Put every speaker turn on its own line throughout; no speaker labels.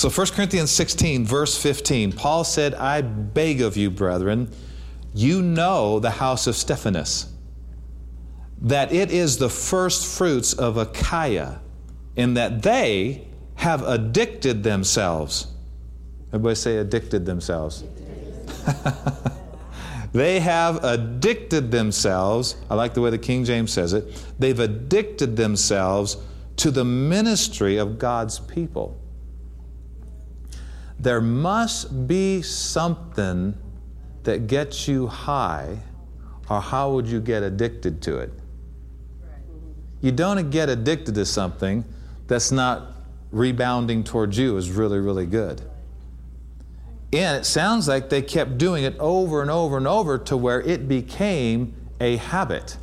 So 1 Corinthians 16, verse 15, Paul said, I beg of you, brethren, you know the house of Stephanas, that it is the first fruits of Achaia, in that they have addicted themselves. Everybody say addicted themselves. they have addicted themselves. I like the way the King James says it. They've addicted themselves to the ministry of God's people. There must be something that gets you high, or how would you get addicted to it? You don't get addicted to something that's not rebounding towards you is really, really good. And it sounds like they kept doing it over and over and over to where it became a habit.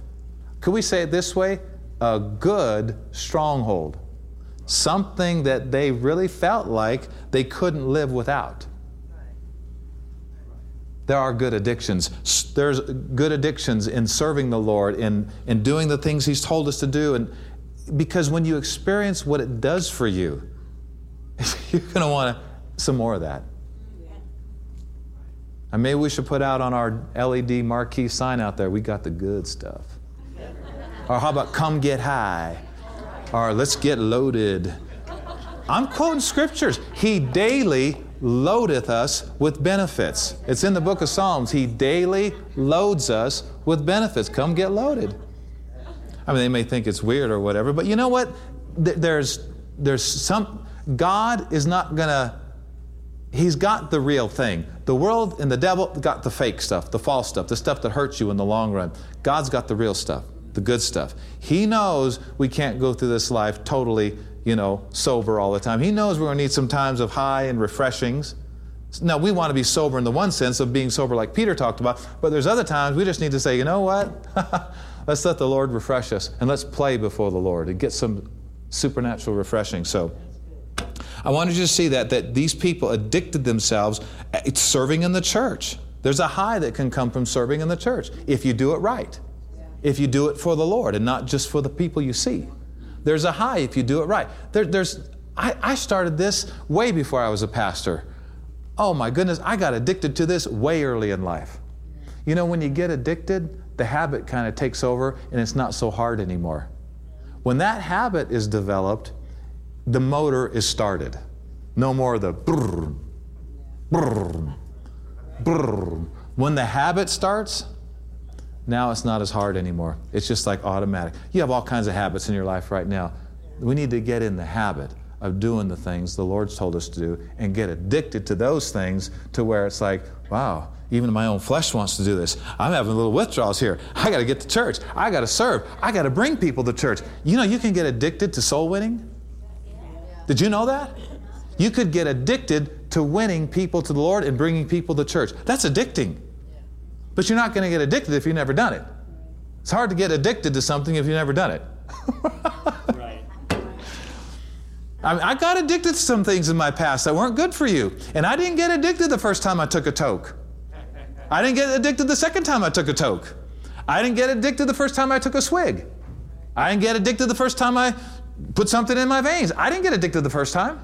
Could we say it this way? A good stronghold. Something that they really felt like they couldn't live without. There are good addictions. There's good addictions in serving the Lord, in, in doing the things He's told us to do. And because when you experience what it does for you, you're going to want some more of that. And maybe we should put out on our LED marquee sign out there, we got the good stuff. or how about come get high? Or let's get loaded. I'm quoting scriptures. He daily loadeth us with benefits. It's in the book of Psalms. He daily loads us with benefits. Come get loaded. I mean, they may think it's weird or whatever, but you know what? There's, there's some, God is not going to He's got the real thing. The world and the devil got the fake stuff, the false stuff, the stuff that hurts you in the long run. God's got the real stuff, the good stuff. He knows we can't go through this life totally, you know, sober all the time. He knows we're going to need some times of high and refreshings. Now, we want to be sober in the one sense of being sober like Peter talked about, but there's other times we just need to say, you know what? let's let the Lord refresh us and let's play before the Lord and get some supernatural refreshing. So, I wanted you to see that, that these people addicted themselves eh, It's serving in the church. There's a high that can come from serving in the church if you do it right, if you do it for the Lord and not just for the people you see. There's a high if you do it right. There, there's, I, I started this way before I was a pastor. Oh my goodness, I got addicted to this way early in life. You know, when you get addicted, the habit kind of takes over and it's not so hard anymore. When that habit is developed, the motor is started. No more the brrr, brrr, brrr. When the habit starts, now it's not as hard anymore. It's just like automatic. You have all kinds of habits in your life right now. We need to get in the habit of doing the things the Lord's told us to do and get addicted to those things to where it's like, wow, even my own flesh wants to do this. I'm having little withdrawals here. I got to get to church. I got to serve. I got to bring people to church. You know, you can get addicted to soul winning. Did you know that? You could get addicted to winning people to the Lord and bringing people to church. That's addicting. But you're not going to get addicted if you've never done it. It's hard to get addicted to something if you've never done it. right. I, I got addicted to some things in my past that weren't good for you. And I didn't get addicted the first time I took a toke. I didn't get addicted the second time I took a toke. I didn't get addicted the first time I took a swig. I didn't get addicted the first time I put something in my veins. I didn't get addicted the first time.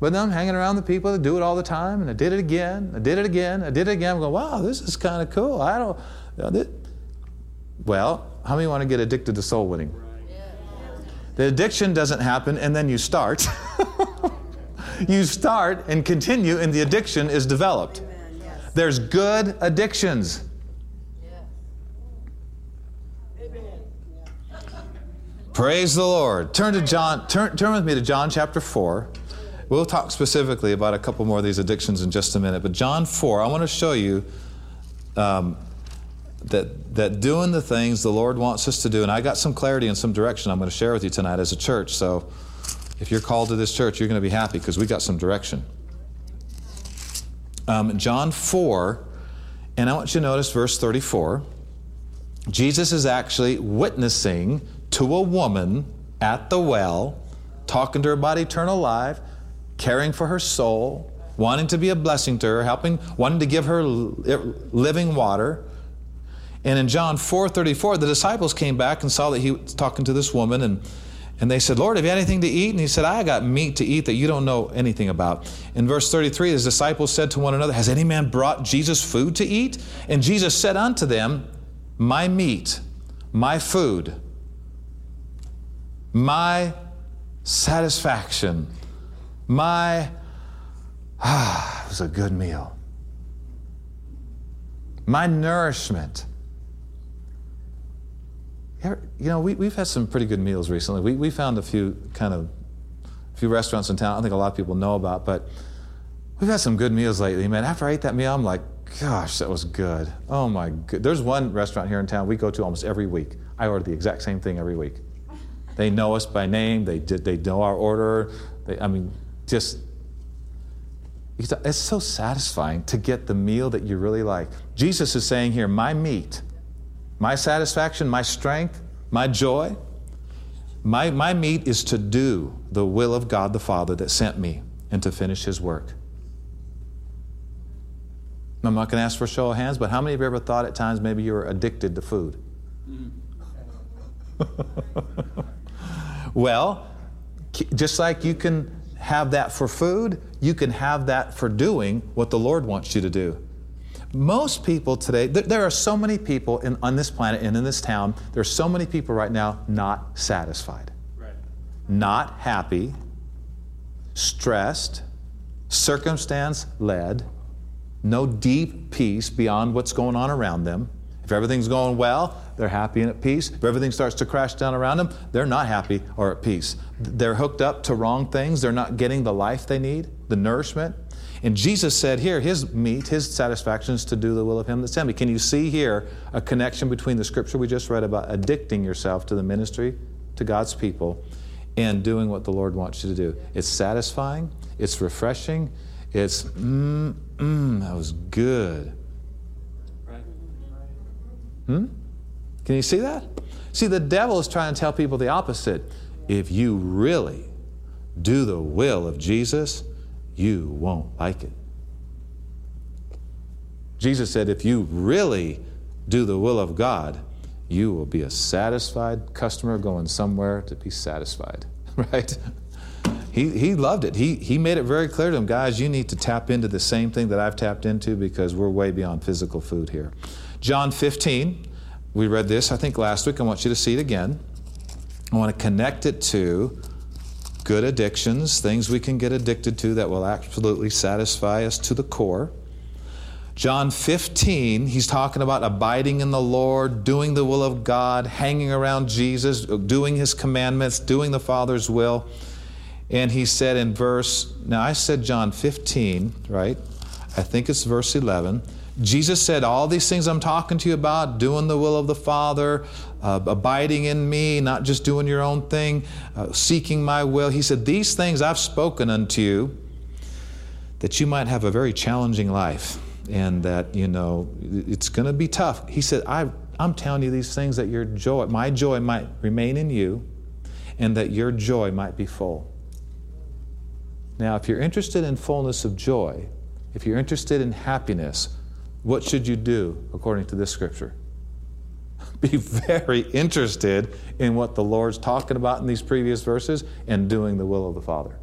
But then I'm hanging around the people that do it all the time, and I did it again, I did it again, I did it again. I'm going, wow, this is kind of cool. I don't. You know, well, how many want to get addicted to soul winning? The addiction doesn't happen and then you start. you start and continue, and the addiction is developed. There's good addictions. Praise the Lord. Turn to John, turn, turn with me to John chapter 4. We'll talk specifically about a couple more of these addictions in just a minute. But John 4, I want to show you um, that, that doing the things the Lord wants us to do, and I got some clarity and some direction I'm going to share with you tonight as a church. So if you're called to this church, you're going to be happy because we got some direction. Um, John 4, and I want you to notice verse 34. Jesus is actually witnessing to a woman at the well, talking to her about eternal life, caring for her soul, wanting to be a blessing to her, helping, wanting to give her living water. And in John 4:34, the disciples came back and saw that he was talking to this woman, and And they said, Lord, have you anything to eat? And he said, I got meat to eat that you don't know anything about. In verse 33, his disciples said to one another, Has any man brought Jesus food to eat? And Jesus said unto them, My meat, my food, my satisfaction, my, ah, it was a good meal. My nourishment you know, we, we've had some pretty good meals recently. We, we found a few kind of, a few restaurants in town I don't think a lot of people know about, but we've had some good meals lately, man. After I ate that meal, I'm like, gosh, that was good. Oh my good. There's one restaurant here in town we go to almost every week. I order the exact same thing every week. They know us by name. They did. They know our order. They, I mean, just it's so satisfying to get the meal that you really like. Jesus is saying here, my meat my satisfaction, my strength, my joy, my, my meat is to do the will of God the Father that sent me and to finish His work. I'm not going to ask for a show of hands, but how many of you ever thought at times maybe you were addicted to food? well, just like you can have that for food, you can have that for doing what the Lord wants you to do. Most people today, th- there are so many people in, on this planet and in this town, there are so many people right now not satisfied, right. not happy, stressed, circumstance led, no deep peace beyond what's going on around them. If everything's going well, they're happy and at peace. If everything starts to crash down around them, they're not happy or at peace. They're hooked up to wrong things. They're not getting the life they need, the nourishment. And Jesus said here, his meat, his satisfaction is to do the will of him that sent me. Can you see here a connection between the scripture we just read about addicting yourself to the ministry to God's people and doing what the Lord wants you to do? It's satisfying, it's refreshing, it's, mmm, mmm, that was good. Hmm? Can you see that? See, the devil is trying to tell people the opposite. If you really do the will of Jesus, you won't like it. Jesus said, if you really do the will of God, you will be a satisfied customer going somewhere to be satisfied, right? He, he loved it. He, he made it very clear to them, guys, you need to tap into the same thing that I've tapped into because we're way beyond physical food here. John 15, we read this, I think, last week. I want you to see it again. I want to connect it to good addictions, things we can get addicted to that will absolutely satisfy us to the core. John 15, he's talking about abiding in the Lord, doing the will of God, hanging around Jesus, doing his commandments, doing the Father's will. And he said in verse, now I said John 15, right? I think it's verse 11. Jesus said, All these things I'm talking to you about, doing the will of the Father, uh, abiding in me, not just doing your own thing, uh, seeking my will. He said, These things I've spoken unto you that you might have a very challenging life and that, you know, it's going to be tough. He said, I, I'm telling you these things that your joy, my joy might remain in you and that your joy might be full. Now, if you're interested in fullness of joy, if you're interested in happiness, what should you do according to this scripture? be very interested in what the Lord's talking about in these previous verses and doing the will of the Father.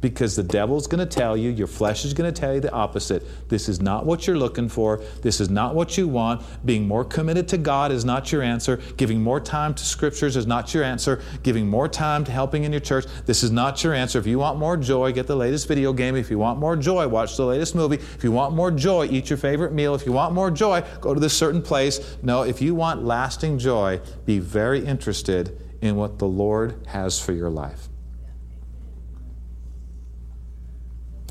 Because the devil's going to tell you, your flesh is going to tell you the opposite. This is not what you're looking for. This is not what you want. Being more committed to God is not your answer. Giving more time to scriptures is not your answer. Giving more time to helping in your church, this is not your answer. If you want more joy, get the latest video game. If you want more joy, watch the latest movie. If you want more joy, eat your favorite meal. If you want more joy, go to this certain place. No, if you want lasting joy, be very interested in what the Lord has for your life.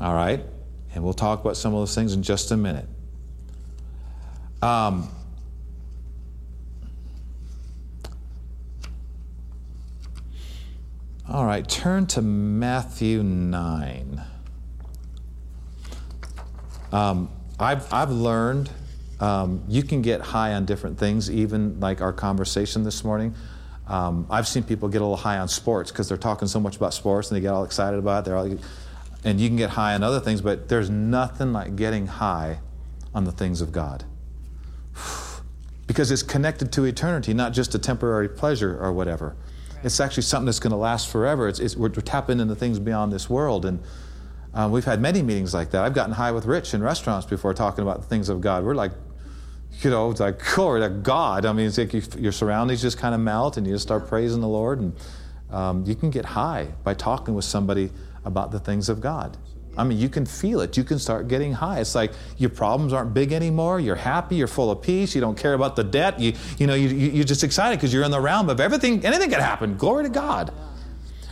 All right? And we'll talk about some of those things in just a minute. Um, all right, turn to Matthew 9. Um, I've, I've learned um, you can get high on different things, even like our conversation this morning. Um, I've seen people get a little high on sports because they're talking so much about sports and they get all excited about it. They're all, and you can get high on other things, but there's nothing like getting high on the things of God. Because it's connected to eternity, not just a temporary pleasure or whatever. It's actually something that's going to last forever. It's, it's, we're, we're tapping into things beyond this world. And uh, we've had many meetings like that. I've gotten high with Rich in restaurants before talking about the things of God. We're like, you know, it's like, glory to God. I mean, it's like you, your surroundings just kind of melt and you just start praising the Lord. And um, you can get high by talking with somebody about the things of God. I mean, you can feel it. You can start getting high. It's like your problems aren't big anymore. You're happy. You're full of peace. You don't care about the debt. You, you know, you, you're just excited because you're in the realm of everything. Anything can happen. Glory to God.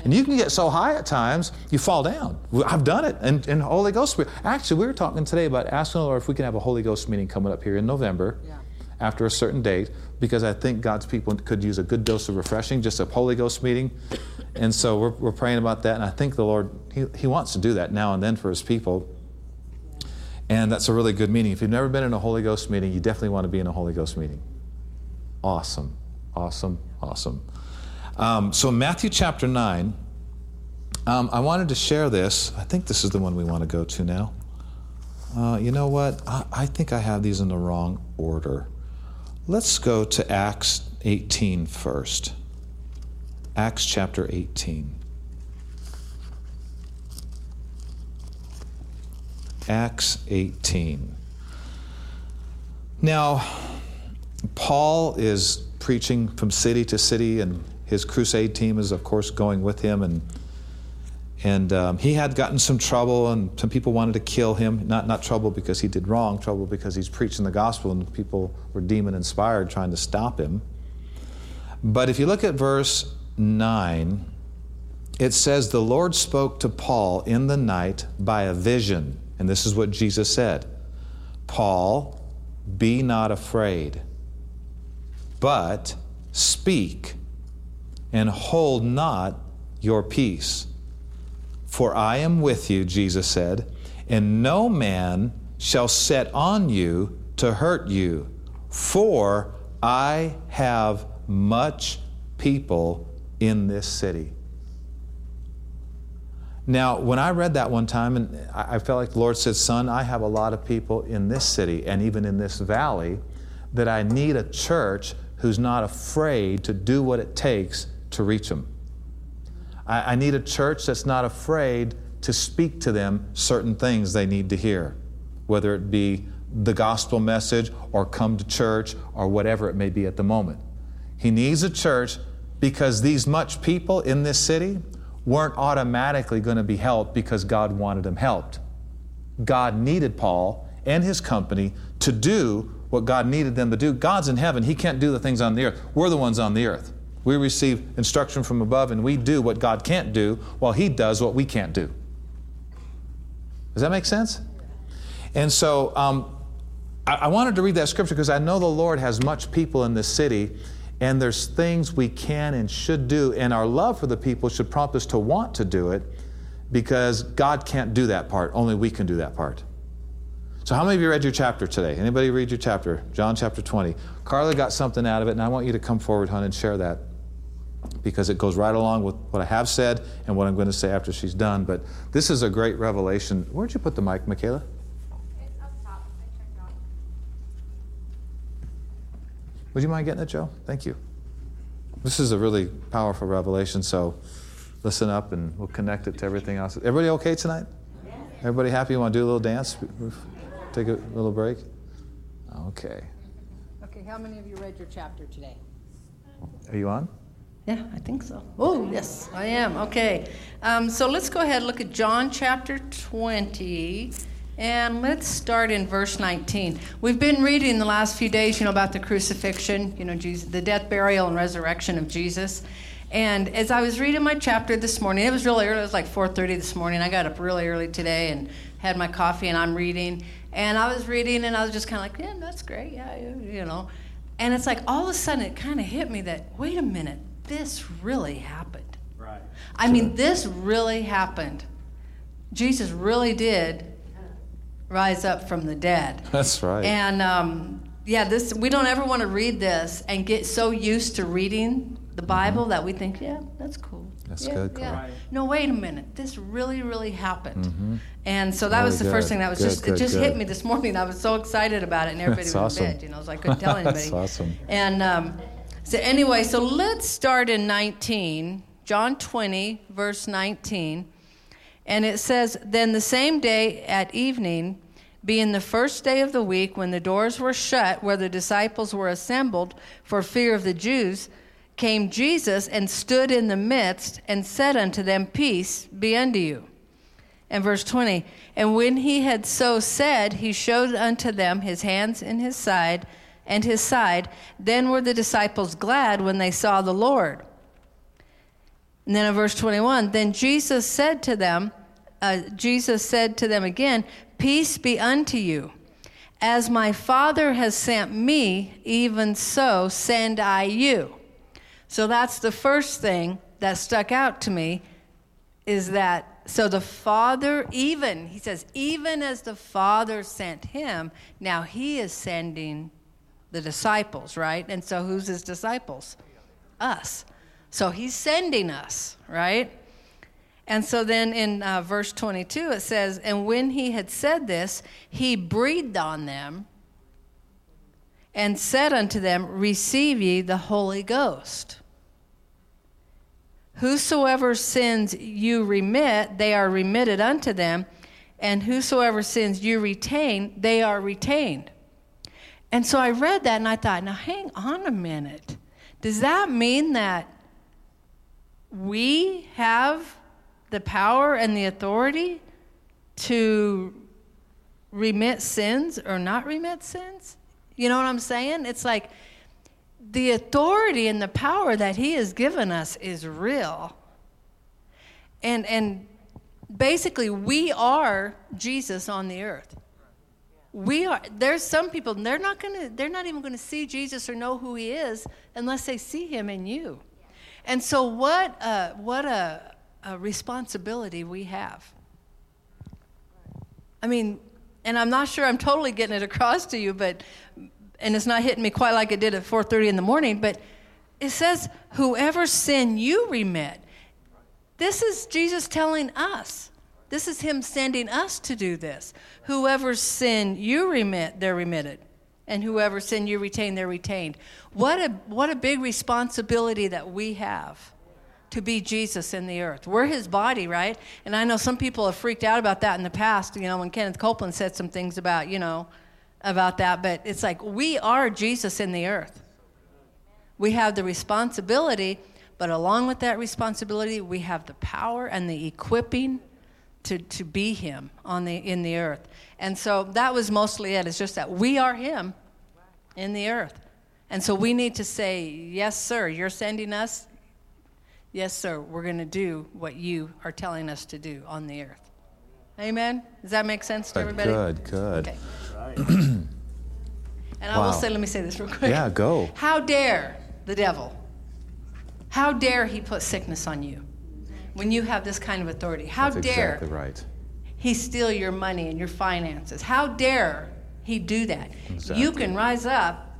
And you can get so high at times, you fall down. I've done it And, in Holy Ghost. Actually, we were talking today about asking the Lord if we can have a Holy Ghost meeting coming up here in November yeah. after a certain date, because I think God's people could use a good dose of refreshing, just a Holy Ghost meeting. And so we're, we're praying about that. And I think the Lord, he, he wants to do that now and then for His people. And that's a really good meeting. If you've never been in a Holy Ghost meeting, you definitely want to be in a Holy Ghost meeting. Awesome, awesome, awesome. Um, so, Matthew chapter 9, um, I wanted to share this. I think this is the one we want to go to now. Uh, you know what? I, I think I have these in the wrong order. Let's go to Acts 18 first. Acts chapter 18. Acts 18. Now, Paul is preaching from city to city, and his crusade team is, of course, going with him. And, and um, he had gotten some trouble, and some people wanted to kill him. Not, not trouble because he did wrong, trouble because he's preaching the gospel, and people were demon inspired trying to stop him. But if you look at verse 9, it says, The Lord spoke to Paul in the night by a vision. And this is what Jesus said Paul, be not afraid, but speak and hold not your peace. For I am with you, Jesus said, and no man shall set on you to hurt you, for I have much people in this city. Now, when I read that one time, and I felt like the Lord said, Son, I have a lot of people in this city and even in this valley that I need a church who's not afraid to do what it takes to reach them. I, I need a church that's not afraid to speak to them certain things they need to hear, whether it be the gospel message or come to church or whatever it may be at the moment. He needs a church because these much people in this city weren't automatically going to be helped because God wanted them helped. God needed Paul and his company to do what God needed them to do. God's in heaven. He can't do the things on the earth. We're the ones on the earth. We receive instruction from above and we do what God can't do while He does what we can't do. Does that make sense? And so um, I, I wanted to read that scripture because I know the Lord has much people in this city and there's things we can and should do, and our love for the people should prompt us to want to do it because God can't do that part. Only we can do that part. So, how many of you read your chapter today? Anybody read your chapter? John chapter 20. Carla got something out of it, and I want you to come forward, hon, and share that because it goes right along with what I have said and what I'm going to say after she's done. But this is a great revelation. Where'd you put the mic, Michaela? Would you mind getting it, Joe? Thank you. This is a really powerful revelation, so listen up and we'll connect it to everything else. Everybody okay tonight? Everybody happy? You want to do a little dance? Take a little break? Okay.
Okay, how many of you read your chapter today?
Are you on?
Yeah, I think so. Oh, yes, I am. Okay. Um, so let's go ahead and look at John chapter 20. And let's start in verse 19. We've been reading the last few days, you know, about the crucifixion, you know, Jesus, the death, burial, and resurrection of Jesus. And as I was reading my chapter this morning, it was really early. It was like 4:30 this morning. I got up really early today and had my coffee, and I'm reading. And I was reading, and I was just kind of like, "Yeah, that's great, yeah, you know." And it's like all of a sudden, it kind of hit me that, wait a minute, this really happened. Right. I mean, this really happened. Jesus really did rise up from the dead.
That's right.
And um, yeah, this we don't ever want to read this and get so used to reading the Bible mm-hmm. that we think, yeah, that's cool.
That's
yeah,
good.
Yeah. Right. No, wait a minute. This really, really happened. Mm-hmm. And so that really was the good. first thing that was good, just good, it just hit me this morning. I was so excited about it, and everybody was awesome. in bed. You know, so I couldn't tell anybody.
that's awesome.
And um, So, anyway, so let's start in 19, John 20, verse 19. And it says, Then the same day at evening, being the first day of the week, when the doors were shut where the disciples were assembled for fear of the Jews, came Jesus and stood in the midst and said unto them, Peace be unto you. And verse 20, and when he had so said, he showed unto them his hands and his side and his side. Then were the disciples glad when they saw the Lord. And then in verse 21, then Jesus said to them, uh, Jesus said to them again, Peace be unto you. As my Father has sent me, even so send I you. So that's the first thing that stuck out to me is that so the Father, even, he says, even as the Father sent him, now he is sending the disciples, right? And so who's his disciples? Us. So he's sending us, right? And so then in uh, verse 22, it says, And when he had said this, he breathed on them and said unto them, Receive ye the Holy Ghost. Whosoever sins you remit, they are remitted unto them, and whosoever sins you retain, they are retained. And so I read that and I thought, now hang on a minute. Does that mean that we have the power and the authority to remit sins or not remit sins? You know what I'm saying? It's like, the authority and the power that he has given us is real. And and basically we are Jesus on the earth. We are there's some people they're not going to they're not even going to see Jesus or know who he is unless they see him in you. And so what a, what a, a responsibility we have. I mean, and I'm not sure I'm totally getting it across to you, but and it's not hitting me quite like it did at 4:30 in the morning, but it says, "Whoever sin you remit." This is Jesus telling us. This is him sending us to do this. Whoever sin you remit, they're remitted. And whoever sin you retain, they're retained. What a what a big responsibility that we have to be Jesus in the earth. We're his body, right? And I know some people have freaked out about that in the past, you know, when Kenneth Copeland said some things about, you know, about that, but it's like we are Jesus in the earth. We have the responsibility, but along with that responsibility, we have the power and the equipping to, to be Him on the, in the earth. And so that was mostly it. It's just that we are Him in the earth. And so we need to say, Yes, sir, you're sending us. Yes, sir, we're going to do what you are telling us to do on the earth. Amen? Does that make sense to uh, everybody?
Good, good.
Okay. and I will say, let me say this real quick.
Yeah, go.
How dare the devil? How dare he put sickness on you when you have this kind of authority? How
That's
dare
exactly right.
he steal your money and your finances? How dare he do that? You can rise up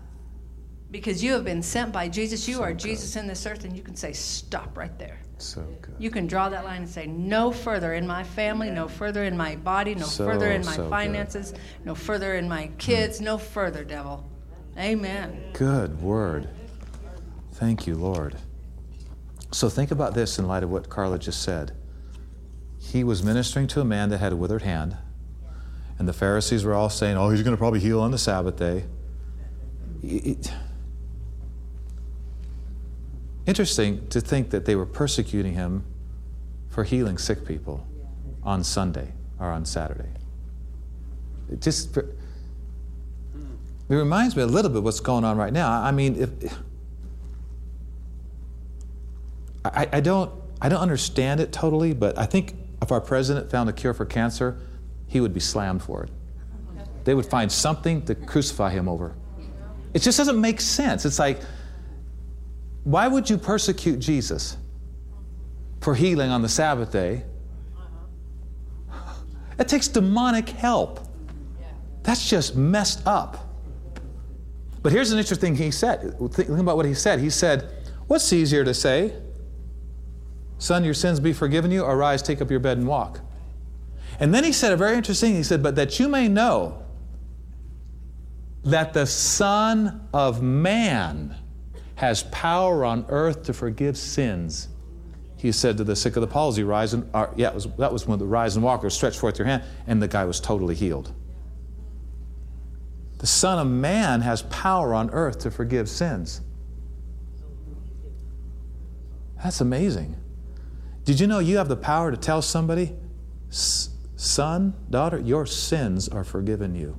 because you have been sent by Jesus. You
So
are
good.
Jesus in this earth, and you can say, Stop right there.
So good.
You can draw that line and say, no further in my family, no further in my body, no
So,
further in my
so good.
finances, no further in my kids, no further, devil. Amen.
Good word. Thank you, Lord. So think about this in light of what Carla just said. He was ministering to a man that had a withered hand, and the Pharisees were all saying, Oh, he's going to probably heal on the Sabbath day. It- interesting to think that they were persecuting him for healing sick people on Sunday or on Saturday. It just. It reminds me a little bit what's going on right now. I mean, if I, I don't, I don't understand it totally, but I think if our president found a cure for cancer, he would be slammed for it. They would find something to crucify him over. It just doesn't make sense. It's like, why would you persecute Jesus for healing on the Sabbath day? It takes demonic help. That's just messed up. But here's an interesting thing he said. Think about what he said. He said, What's easier to say? Son, your sins be forgiven you, Arise, take up your bed and walk. And then he said a very interesting thing. He said, But that you may know that the Son of Man has power on earth to forgive sins. He said to the sick of the palsy, Rise and, uh, yeah, was, that was when the rise and walk, or stretch forth your hand, and the guy was totally healed. The Son of Man has power on earth to forgive sins. That's amazing. Did you know you have the power to tell somebody, son, daughter, your sins are forgiven you?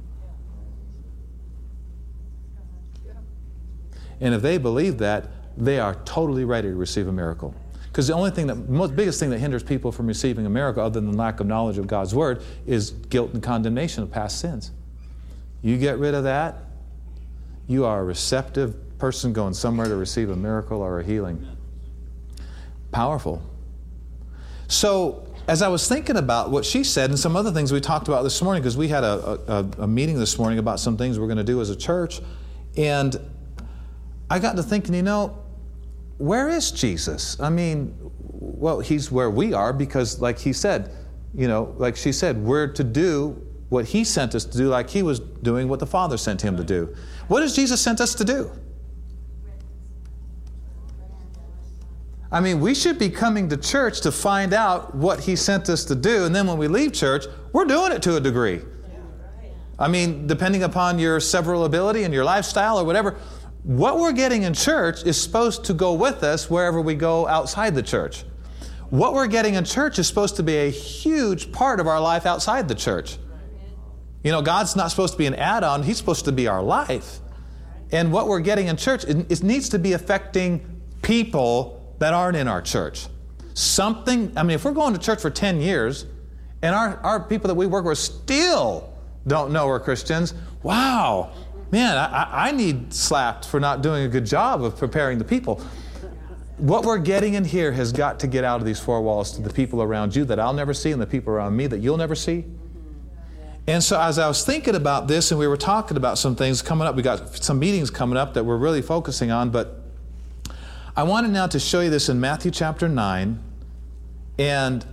And if they believe that, they are totally ready to receive a miracle. Because the only thing that, most biggest thing that hinders people from receiving a miracle, other than lack of knowledge of God's word, is guilt and condemnation of past sins. You get rid of that, you are a receptive person going somewhere to receive a miracle or a healing. Powerful. So, as I was thinking about what she said and some other things we talked about this morning, because we had a, a, a, meeting this morning about some things we're going to do as a church, and I got to thinking, you know, where is Jesus? I mean, well, he's where we are because, like he said, you know, like she said, we're to do what he sent us to do, like he was doing what the Father sent him to do. What has Jesus sent us to do? I mean, we should be coming to church to find out what he sent us to do, and then when we leave church, we're doing it to a degree. I mean, depending upon your several ability and your lifestyle or whatever, what we're getting in church is supposed to go with us wherever we go outside the church. What we're getting in church is supposed to be a huge part of our life outside the church. You know, God's not supposed to be an add on, He's supposed to be our life. And what we're getting in church, it, it needs to be affecting people that aren't in our church. Something, I mean, if we're going to church for 10 years and our, our people that we work with still don't know we're Christians, wow, man, I, I need slapped for not doing a good job of preparing the people. What we're getting in here has got to get out of these four walls to the people around you that I'll never see and the people around me that you'll never see. And so, as I was thinking about this, and we were talking about some things coming up, we got some meetings coming up that we're really focusing on, but I wanted now to show you this in Matthew chapter 9. And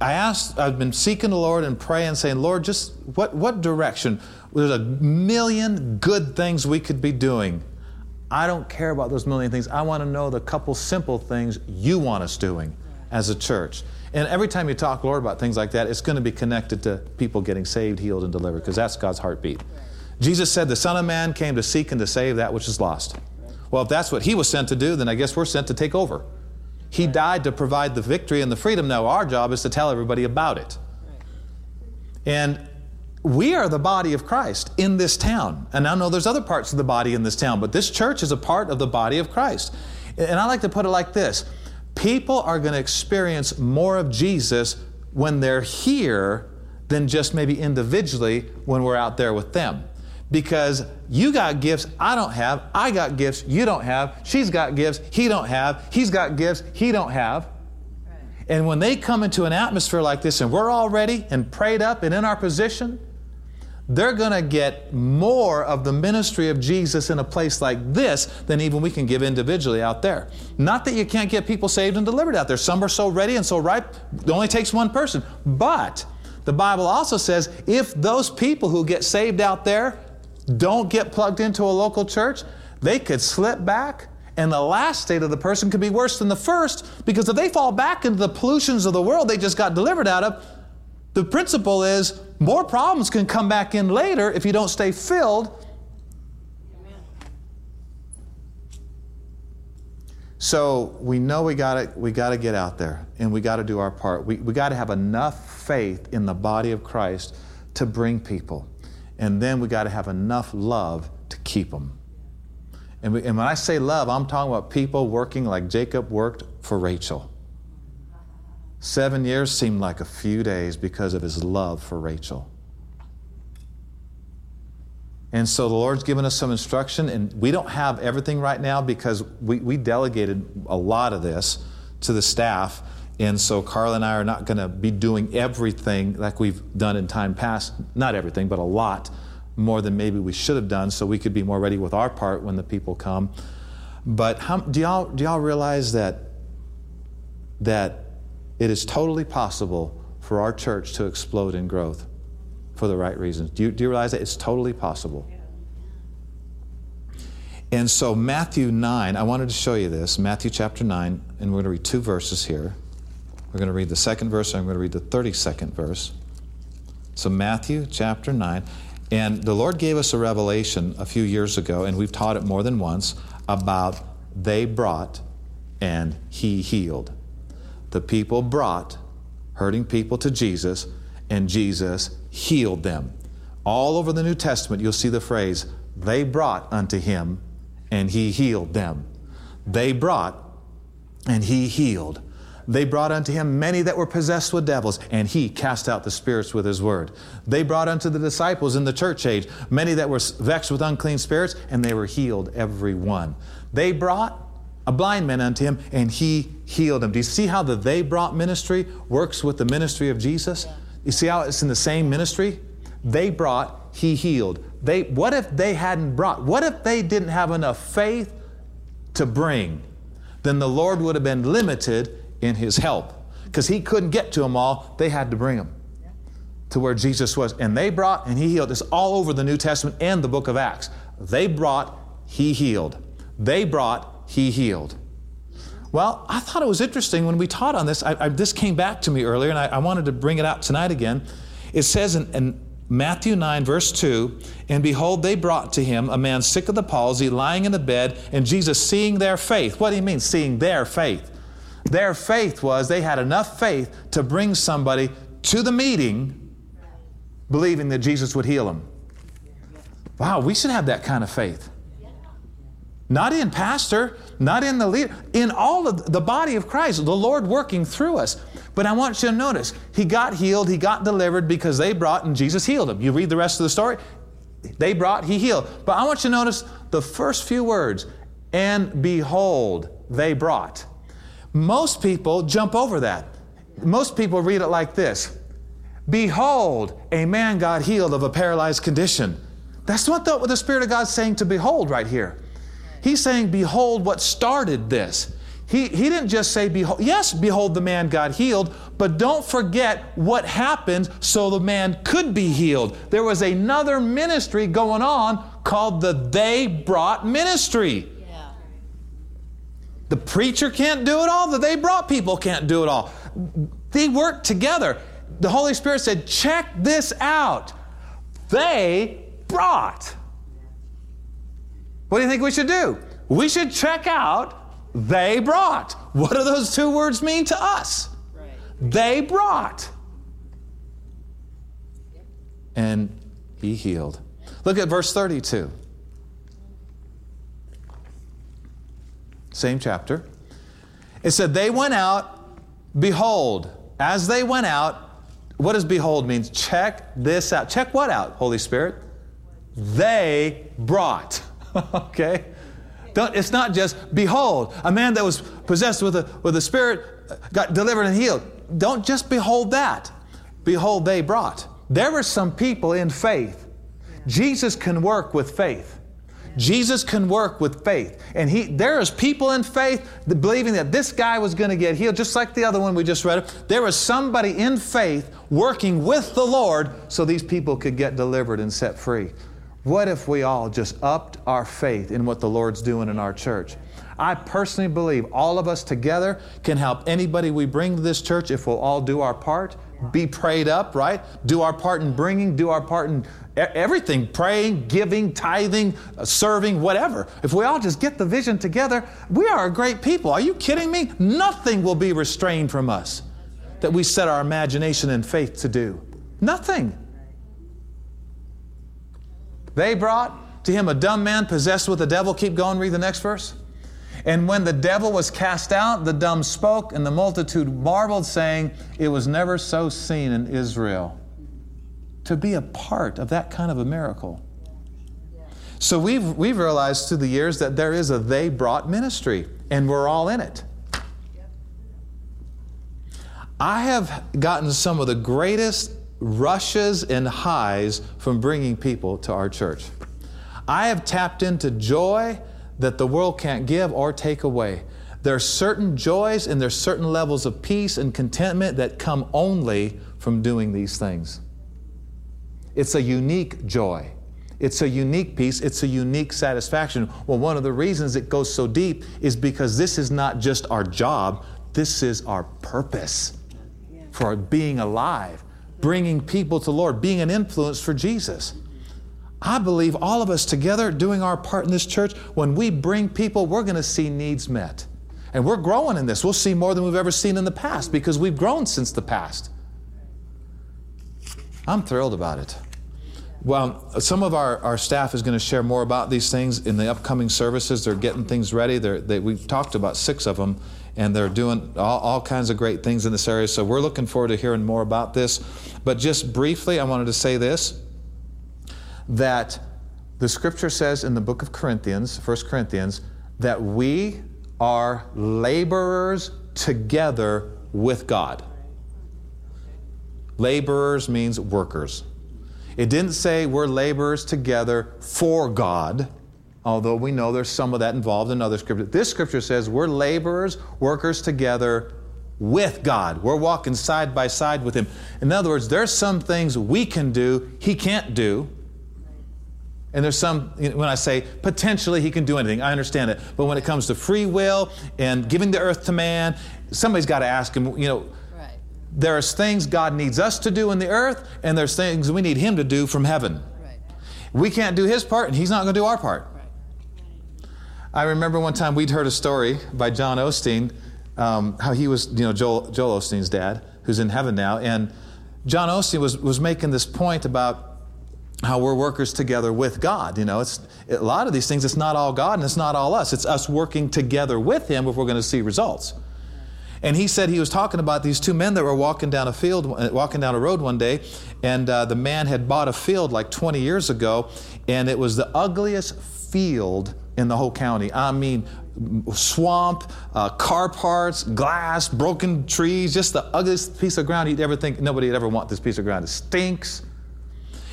I asked, I've been seeking the Lord and praying, saying, Lord, just what, what direction? There's a million good things we could be doing. I don't care about those million things. I want to know the couple simple things you want us doing as a church. And every time you talk, Lord, about things like that, it's going to be connected to people getting saved, healed, and delivered, because that's God's heartbeat. Jesus said, The Son of Man came to seek and to save that which is lost. Well, if that's what he was sent to do, then I guess we're sent to take over. He died to provide the victory and the freedom. Now, our job is to tell everybody about it. And we are the body of Christ in this town. And I know there's other parts of the body in this town, but this church is a part of the body of Christ. And I like to put it like this people are going to experience more of Jesus when they're here than just maybe individually when we're out there with them. Because you got gifts I don't have, I got gifts you don't have, she's got gifts he don't have, he's got gifts he don't have. And when they come into an atmosphere like this and we're all ready and prayed up and in our position, they're going to get more of the ministry of Jesus in a place like this than even we can give individually out there. Not that you can't get people saved and delivered out there. Some are so ready and so ripe, it only takes one person. But the Bible also says if those people who get saved out there don't get plugged into a local church, they could slip back and the last state of the person could be worse than the first because if they fall back into the pollutions of the world they just got delivered out of, the principle is more problems can come back in later if you don't stay filled. So we know we got we got to get out there and we got to do our part. We, we got to have enough faith in the body of Christ to bring people. And then we got to have enough love to keep them. And, we, and when I say love, I'm talking about people working like Jacob worked for Rachel. Seven years seemed like a few days because of his love for Rachel. And so the Lord's given us some instruction, and we don't have everything right now because we, we delegated a lot of this to the staff. And so Carl and I are not going to be doing everything like we've done in time past. Not everything, but a lot more than maybe we should have done so we could be more ready with our part when the people come. But how, do, y'all, do y'all realize that, that it is totally possible for our church to explode in growth for the right reasons. Do you, do you realize that it's totally possible? And, so, Matthew 9, I wanted to show you this. Matthew chapter 9, and we're going to read two verses here. We're going to read the second verse, I'm going to read the 32nd verse. So, Matthew chapter 9. And the Lord gave us a revelation a few years ago, and we've taught it more than once about they brought and he healed. The people brought hurting people to Jesus, and Jesus healed them. All over the New Testament, you'll see the phrase, they brought unto him, and he healed them. They brought, and he healed. They brought unto him many that were possessed with devils, and he cast out the spirits with his word. They brought unto the disciples in the church age many that were vexed with unclean spirits, and they were healed, every one. They brought a blind man unto him, and he healed him. Do you see how the they brought ministry works with the ministry of Jesus? You see how it's in the same ministry? They brought, he healed. They, what if they hadn't brought? What if they didn't have enough faith to bring? Then the Lord would have been limited in his help because he couldn't get to them all. They had to bring them to where Jesus was. And they brought and he healed. It's all over the New Testament and the book of Acts. They brought, he healed. They brought, he healed. Well, I thought it was interesting when we taught on this. I, I, this came back to me earlier, and I, I, wanted to bring it out tonight again. It says in, in Matthew 9, verse 2 And behold, they brought to him a man sick of the palsy, lying in a bed, and Jesus, seeing their faith. What do you mean, seeing their faith? Their faith was they had enough faith to bring somebody to the meeting believing that Jesus would heal them. Wow, we should have that kind of faith. Not in pastor, not in the leader, in all of the body of Christ, the Lord working through us. But I want you to notice, he got healed, he got delivered because they brought and Jesus healed him. You read the rest of the story, they brought, he healed. But I want you to notice the first few words, and behold, they brought. Most people jump over that. Most people read it like this Behold, a man got healed of a paralyzed condition. That's what the, what the Spirit of God's saying to behold right here. He's saying, Behold what started this. He, he didn't just say, behold, yes, behold, the man got healed, but don't forget what happened so the man could be healed. There was another ministry going on called the They Brought Ministry. The preacher can't do it all. The they brought people can't do it all. They work together. The Holy Spirit said, check this out. They brought. What do you think we should do? We should check out they brought. What do those two words mean to us? Right. They brought. And he healed. Look at verse 32. Same chapter. It said, They went out, behold, as they went out, what does behold mean? Check this out. Check what out, Holy Spirit? They brought. okay? Don't, it's not just, behold, a man that was possessed with a, with a spirit uh, got delivered and healed. Don't just behold that. Behold, they brought. There were some people in faith. Jesus can work with faith. Jesus can work with faith. And he, there is people in faith believing that this guy was going to get healed, just like the other one we just read. There was somebody in faith working with the Lord so these people could get delivered and set free. What if we all just upped our faith in what the Lord's doing in our church? I personally believe all of us together can help anybody we bring to this church if we'll all do our part. Be prayed up, right? Do our part in bringing, do our part in everything praying, giving, tithing, uh, serving, whatever. If we all just get the vision together, we are a great people. Are you kidding me? Nothing will be restrained from us that we set our imagination and faith to do. Nothing. They brought to him a dumb man possessed with a devil. Keep going, read the next verse. And when the devil was cast out, the dumb spoke, and the multitude marveled, saying, It was never so seen in Israel to be a part of that kind of a miracle. So we've, we've realized through the years that there is a they brought ministry, and we're all in it. I have gotten some of the greatest rushes and highs from bringing people to our church. I have tapped into joy that the world can't give or take away. There are certain joys and there's certain levels of peace and contentment that come only from doing these things. It's a unique joy. It's a unique peace. It's a unique satisfaction. Well, one of the reasons it goes so deep is because this is not just our job, this is our purpose for being alive, bringing people to Lord, being an influence for Jesus. I believe all of us together doing our part in this church, when we bring people, we're going to see needs met. And we're growing in this. We'll see more than we've ever seen in the past because we've grown since the past. I'm thrilled about it. Well, some of our, our staff is going to share more about these things in the upcoming services. They're getting things ready. They're, they, we've talked about six of them, and they're doing all, all kinds of great things in this area. So we're looking forward to hearing more about this. But just briefly, I wanted to say this that the scripture says in the book of Corinthians, 1 Corinthians, that we are laborers together with God. Laborers means workers. It didn't say we're laborers together for God, although we know there's some of that involved in other scriptures. This scripture says we're laborers, workers together with God. We're walking side by side with Him. In other words, there's some things we can do He can't do. And there's some, when I say potentially he can do anything, I understand it. But when it comes to free will and giving the earth to man, somebody's got to ask him, you know, there's things God needs us to do in the earth, and there's things we need Him to do from heaven. Right. We can't do His part, and He's not going to do our part. Right. I remember one time we'd heard a story by John Osteen, um, how he was, you know, Joel, Joel Osteen's dad, who's in heaven now, and John Osteen was, was making this point about how we're workers together with God. You know, it's a lot of these things. It's not all God and it's not all us. It's us working together with Him if we're going to see results. And he said he was talking about these two men that were walking down a field, walking down a road one day, and uh, the man had bought a field like 20 years ago, and it was the ugliest field in the whole county. I mean, swamp, uh, car parts, glass, broken trees, just the ugliest piece of ground you'd ever think nobody would ever want this piece of ground. It stinks.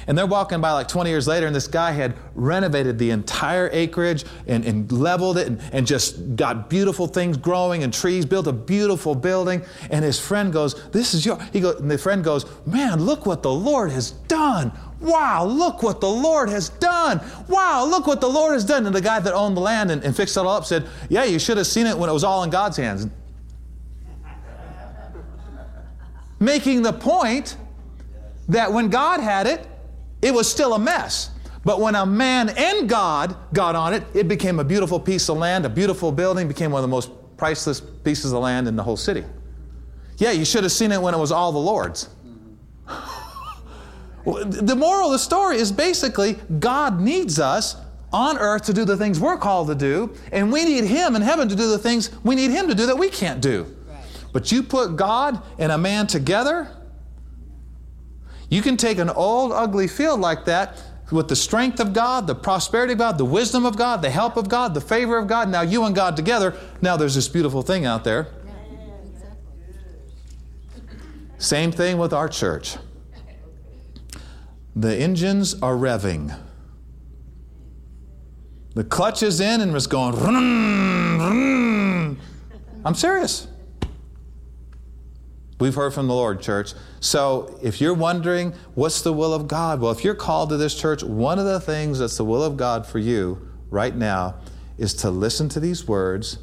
And they're walking by like 20 years later, and this guy had renovated the entire acreage and, and leveled it and, and just got beautiful things growing and trees, built a beautiful building. And his friend goes, This is your. He goes, and the friend goes, Man, look what the Lord has done. Wow, look what the Lord has done. Wow, look what the Lord has done. And the guy that owned the land and, and fixed it all up said, Yeah, you should have seen it when it was all in God's hands. Making the point that when God had it, it was still a mess. But when a man and God got on it, it became a beautiful piece of land, a beautiful building, became one of the most priceless pieces of land in the whole city. Yeah, you should have seen it when it was all the Lord's. the moral of the story is basically God needs us on earth to do the things we're called to do, and we need Him in heaven to do the things we need Him to do that we can't do. Right. But you put God and a man together, you can take an old, ugly field like that with the strength of God, the prosperity of God, the wisdom of God, the help of God, the favor of God. Now you and God together, now there's this beautiful thing out there. Same thing with our church. The engines are revving. The clutch is in and it's going. I'm serious. We've heard from the Lord, church. So if you're wondering what's the will of God, well, if you're called to this church, one of the things that's the will of God for you right now is to listen to these words,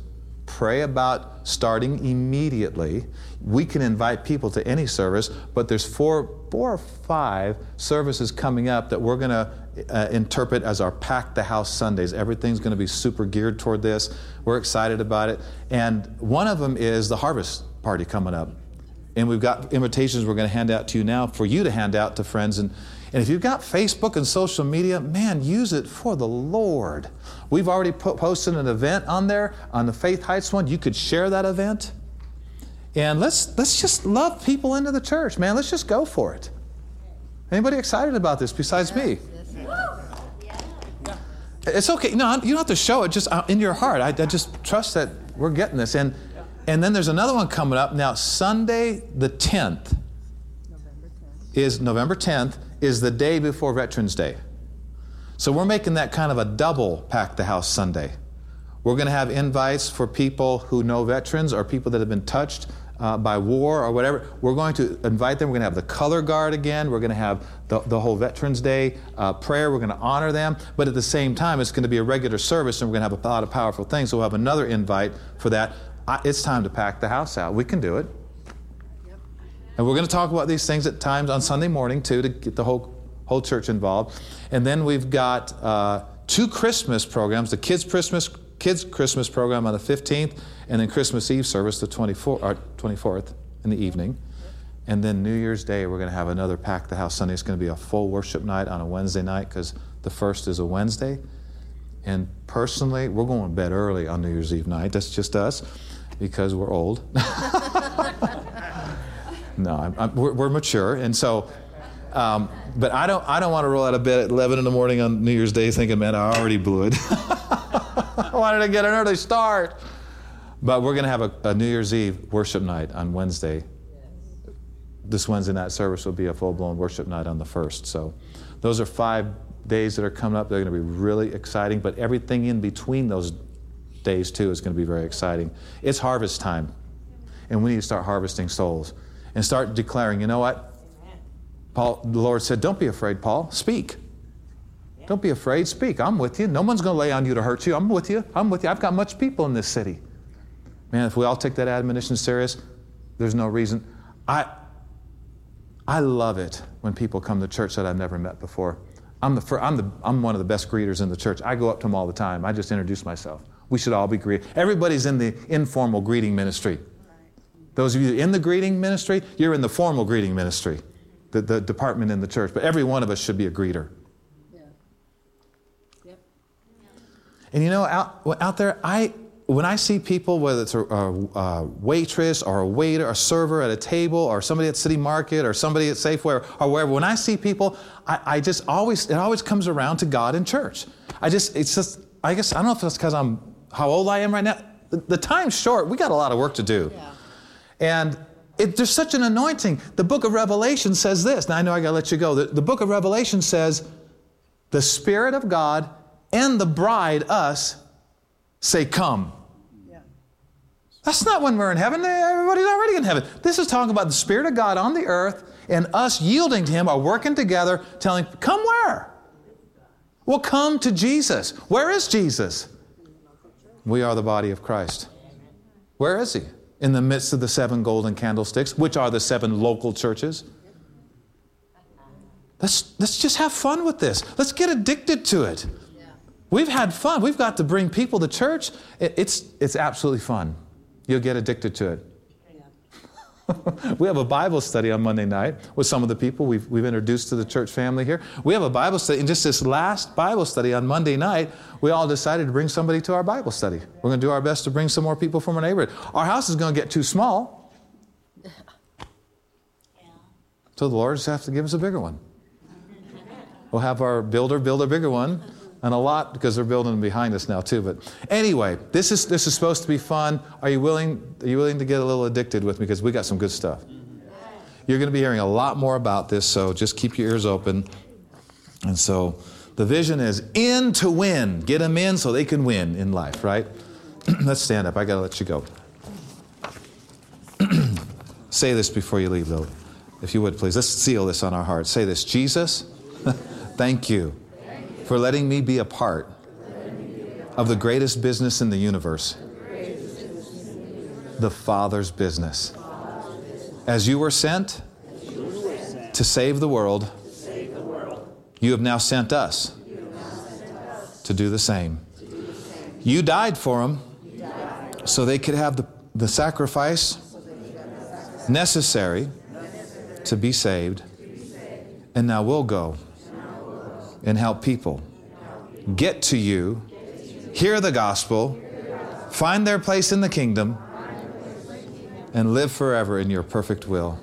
pray about starting immediately. We can invite people to any service, but there's four, four or five services coming up that we're going to uh, interpret as our Pack the House Sundays. Everything's going to be super geared toward this. We're excited about it. And one of them is the harvest party coming up. And we've got invitations we're going to hand out to you now for you to hand out to friends. And, and if you've got Facebook and social media, man, use it for the Lord. We've already put, posted an event on there on the Faith Heights one. You could share that event. And let's, let's just love people into the church, man. Let's just go for it. Anybody excited about this besides me? It's okay. No, you don't have to show it. Just uh, in your heart. I, I just trust that we're getting this. And and then there's another one coming up. Now, Sunday the 10th, November 10th. is November 10th is the day before Veterans Day. So we're making that kind of a double pack the house Sunday. We're going to have invites for people who know veterans or people that have been touched uh, by war or whatever, we're going to invite them. We're going to have the color guard again. We're going to have the, the whole Veterans Day uh, prayer. We're going to honor them. But at the same time, it's going to be a regular service and we're going to have a lot of powerful things. So we'll have another invite for that. It's time to pack the house out. We can do it. And we're going to talk about these things at times on Sunday morning too to get the whole, whole church involved. And then we've got uh, two Christmas programs the kids' Christmas kids' Christmas program on the 15th, and then Christmas Eve service the 24th, uh, 24th in the evening. And then New Year's Day, we're going to have another Pack the House Sunday. It's going to be a full worship night on a Wednesday night because the first is a Wednesday. And personally, we're going to bed early on New Year's Eve night. That's just us because we're old. no, I'm, I'm, we're, we're, mature. And so, um, but I don't, I don't want to roll out of bed at 11 in the morning on New Year's Day thinking, man, I already blew it. I wanted to get an early start. But we're going to have a, a, New Year's Eve worship night on Wednesday. This Wednesday night service will be a full blown worship night on the 1st. So those are five days that are coming up. They're going to be really exciting. But everything in between those days, too, is going to be very exciting. It's harvest time. And we need to start harvesting souls and start declaring, you know what? Paul, the Lord said, Don't be afraid, Paul. Speak. Don't be afraid. Speak. I'm with you. No one's going to lay on you to hurt you. I'm with you. I'm with you. I've got much people in this city. Man, if we all take that admonition serious, there's no reason. I, I love it when people come to church that I've never met before. I'm, the, I'm, the, I'm one of the best greeters in the church. I go up to them all the time. I just introduce myself. We should all be greeted. Everybody's in the informal greeting ministry. Those of you in the greeting ministry, you're in the formal greeting ministry, the, the department in the church. But every one of us should be a greeter. And you know, out, out there, I, when I see people, whether it's a, a, a, waitress or a waiter, a server at a table, or somebody at City Market, or somebody at Safeway, or wherever, when I see people, I, I just always, it always comes around to God and church. I just, it's just, I guess, I don't know if it's because I'm, how old I am right now. The, the, time's short. We got a lot of work to do. Yeah. And it, there's such an anointing. The book of Revelation says this. Now, I know I got to let you go. The, the book of Revelation says, the Spirit of God and the bride, us, say, Come. That's not when we're in heaven. Everybody's already in heaven. This is talking about the Spirit of God on the earth and us yielding to Him are working together, telling, Come where? Well, come to Jesus. Where is Jesus? We are the body of Christ. Where is He? In the midst of the seven golden candlesticks, which are the seven local churches. Let's, let's just have fun with this. Let's get addicted to it. We've had fun. We've got to bring people to church. It, it's, it's absolutely fun. You'll get addicted to it. we have a Bible study on Monday night with some of the people we've, we've introduced to the church family here. We have a Bible study, and just this last Bible study on Monday night, we all decided to bring somebody to our Bible study. We're going to do our best to bring some more people from our neighborhood. Our house is going to get too small. So the Lord just has to give us a bigger one. We'll have our builder build a bigger one and a lot because they're building behind us now too. But anyway, this is this is supposed to be fun. Are you willing? Are you willing to get a little addicted with me because we got some good stuff. You're going to be hearing a lot more about this, so just keep your ears open. And so, the vision is in to win. Get them in so they can win in life, right? Let's stand up. I got to let you go. Say this before you leave, though, if you would, please. Let's seal this on our hearts. Say this Jesus, thank you for letting me be a part of the greatest business in the universe, the Father's business. As you were sent to save the world, you have now sent us to do the same. You died for them so they could have the, the sacrifice necessary to be saved. And now we'll go and help people get to you, hear the gospel, find their place in the kingdom, and live forever in your perfect will.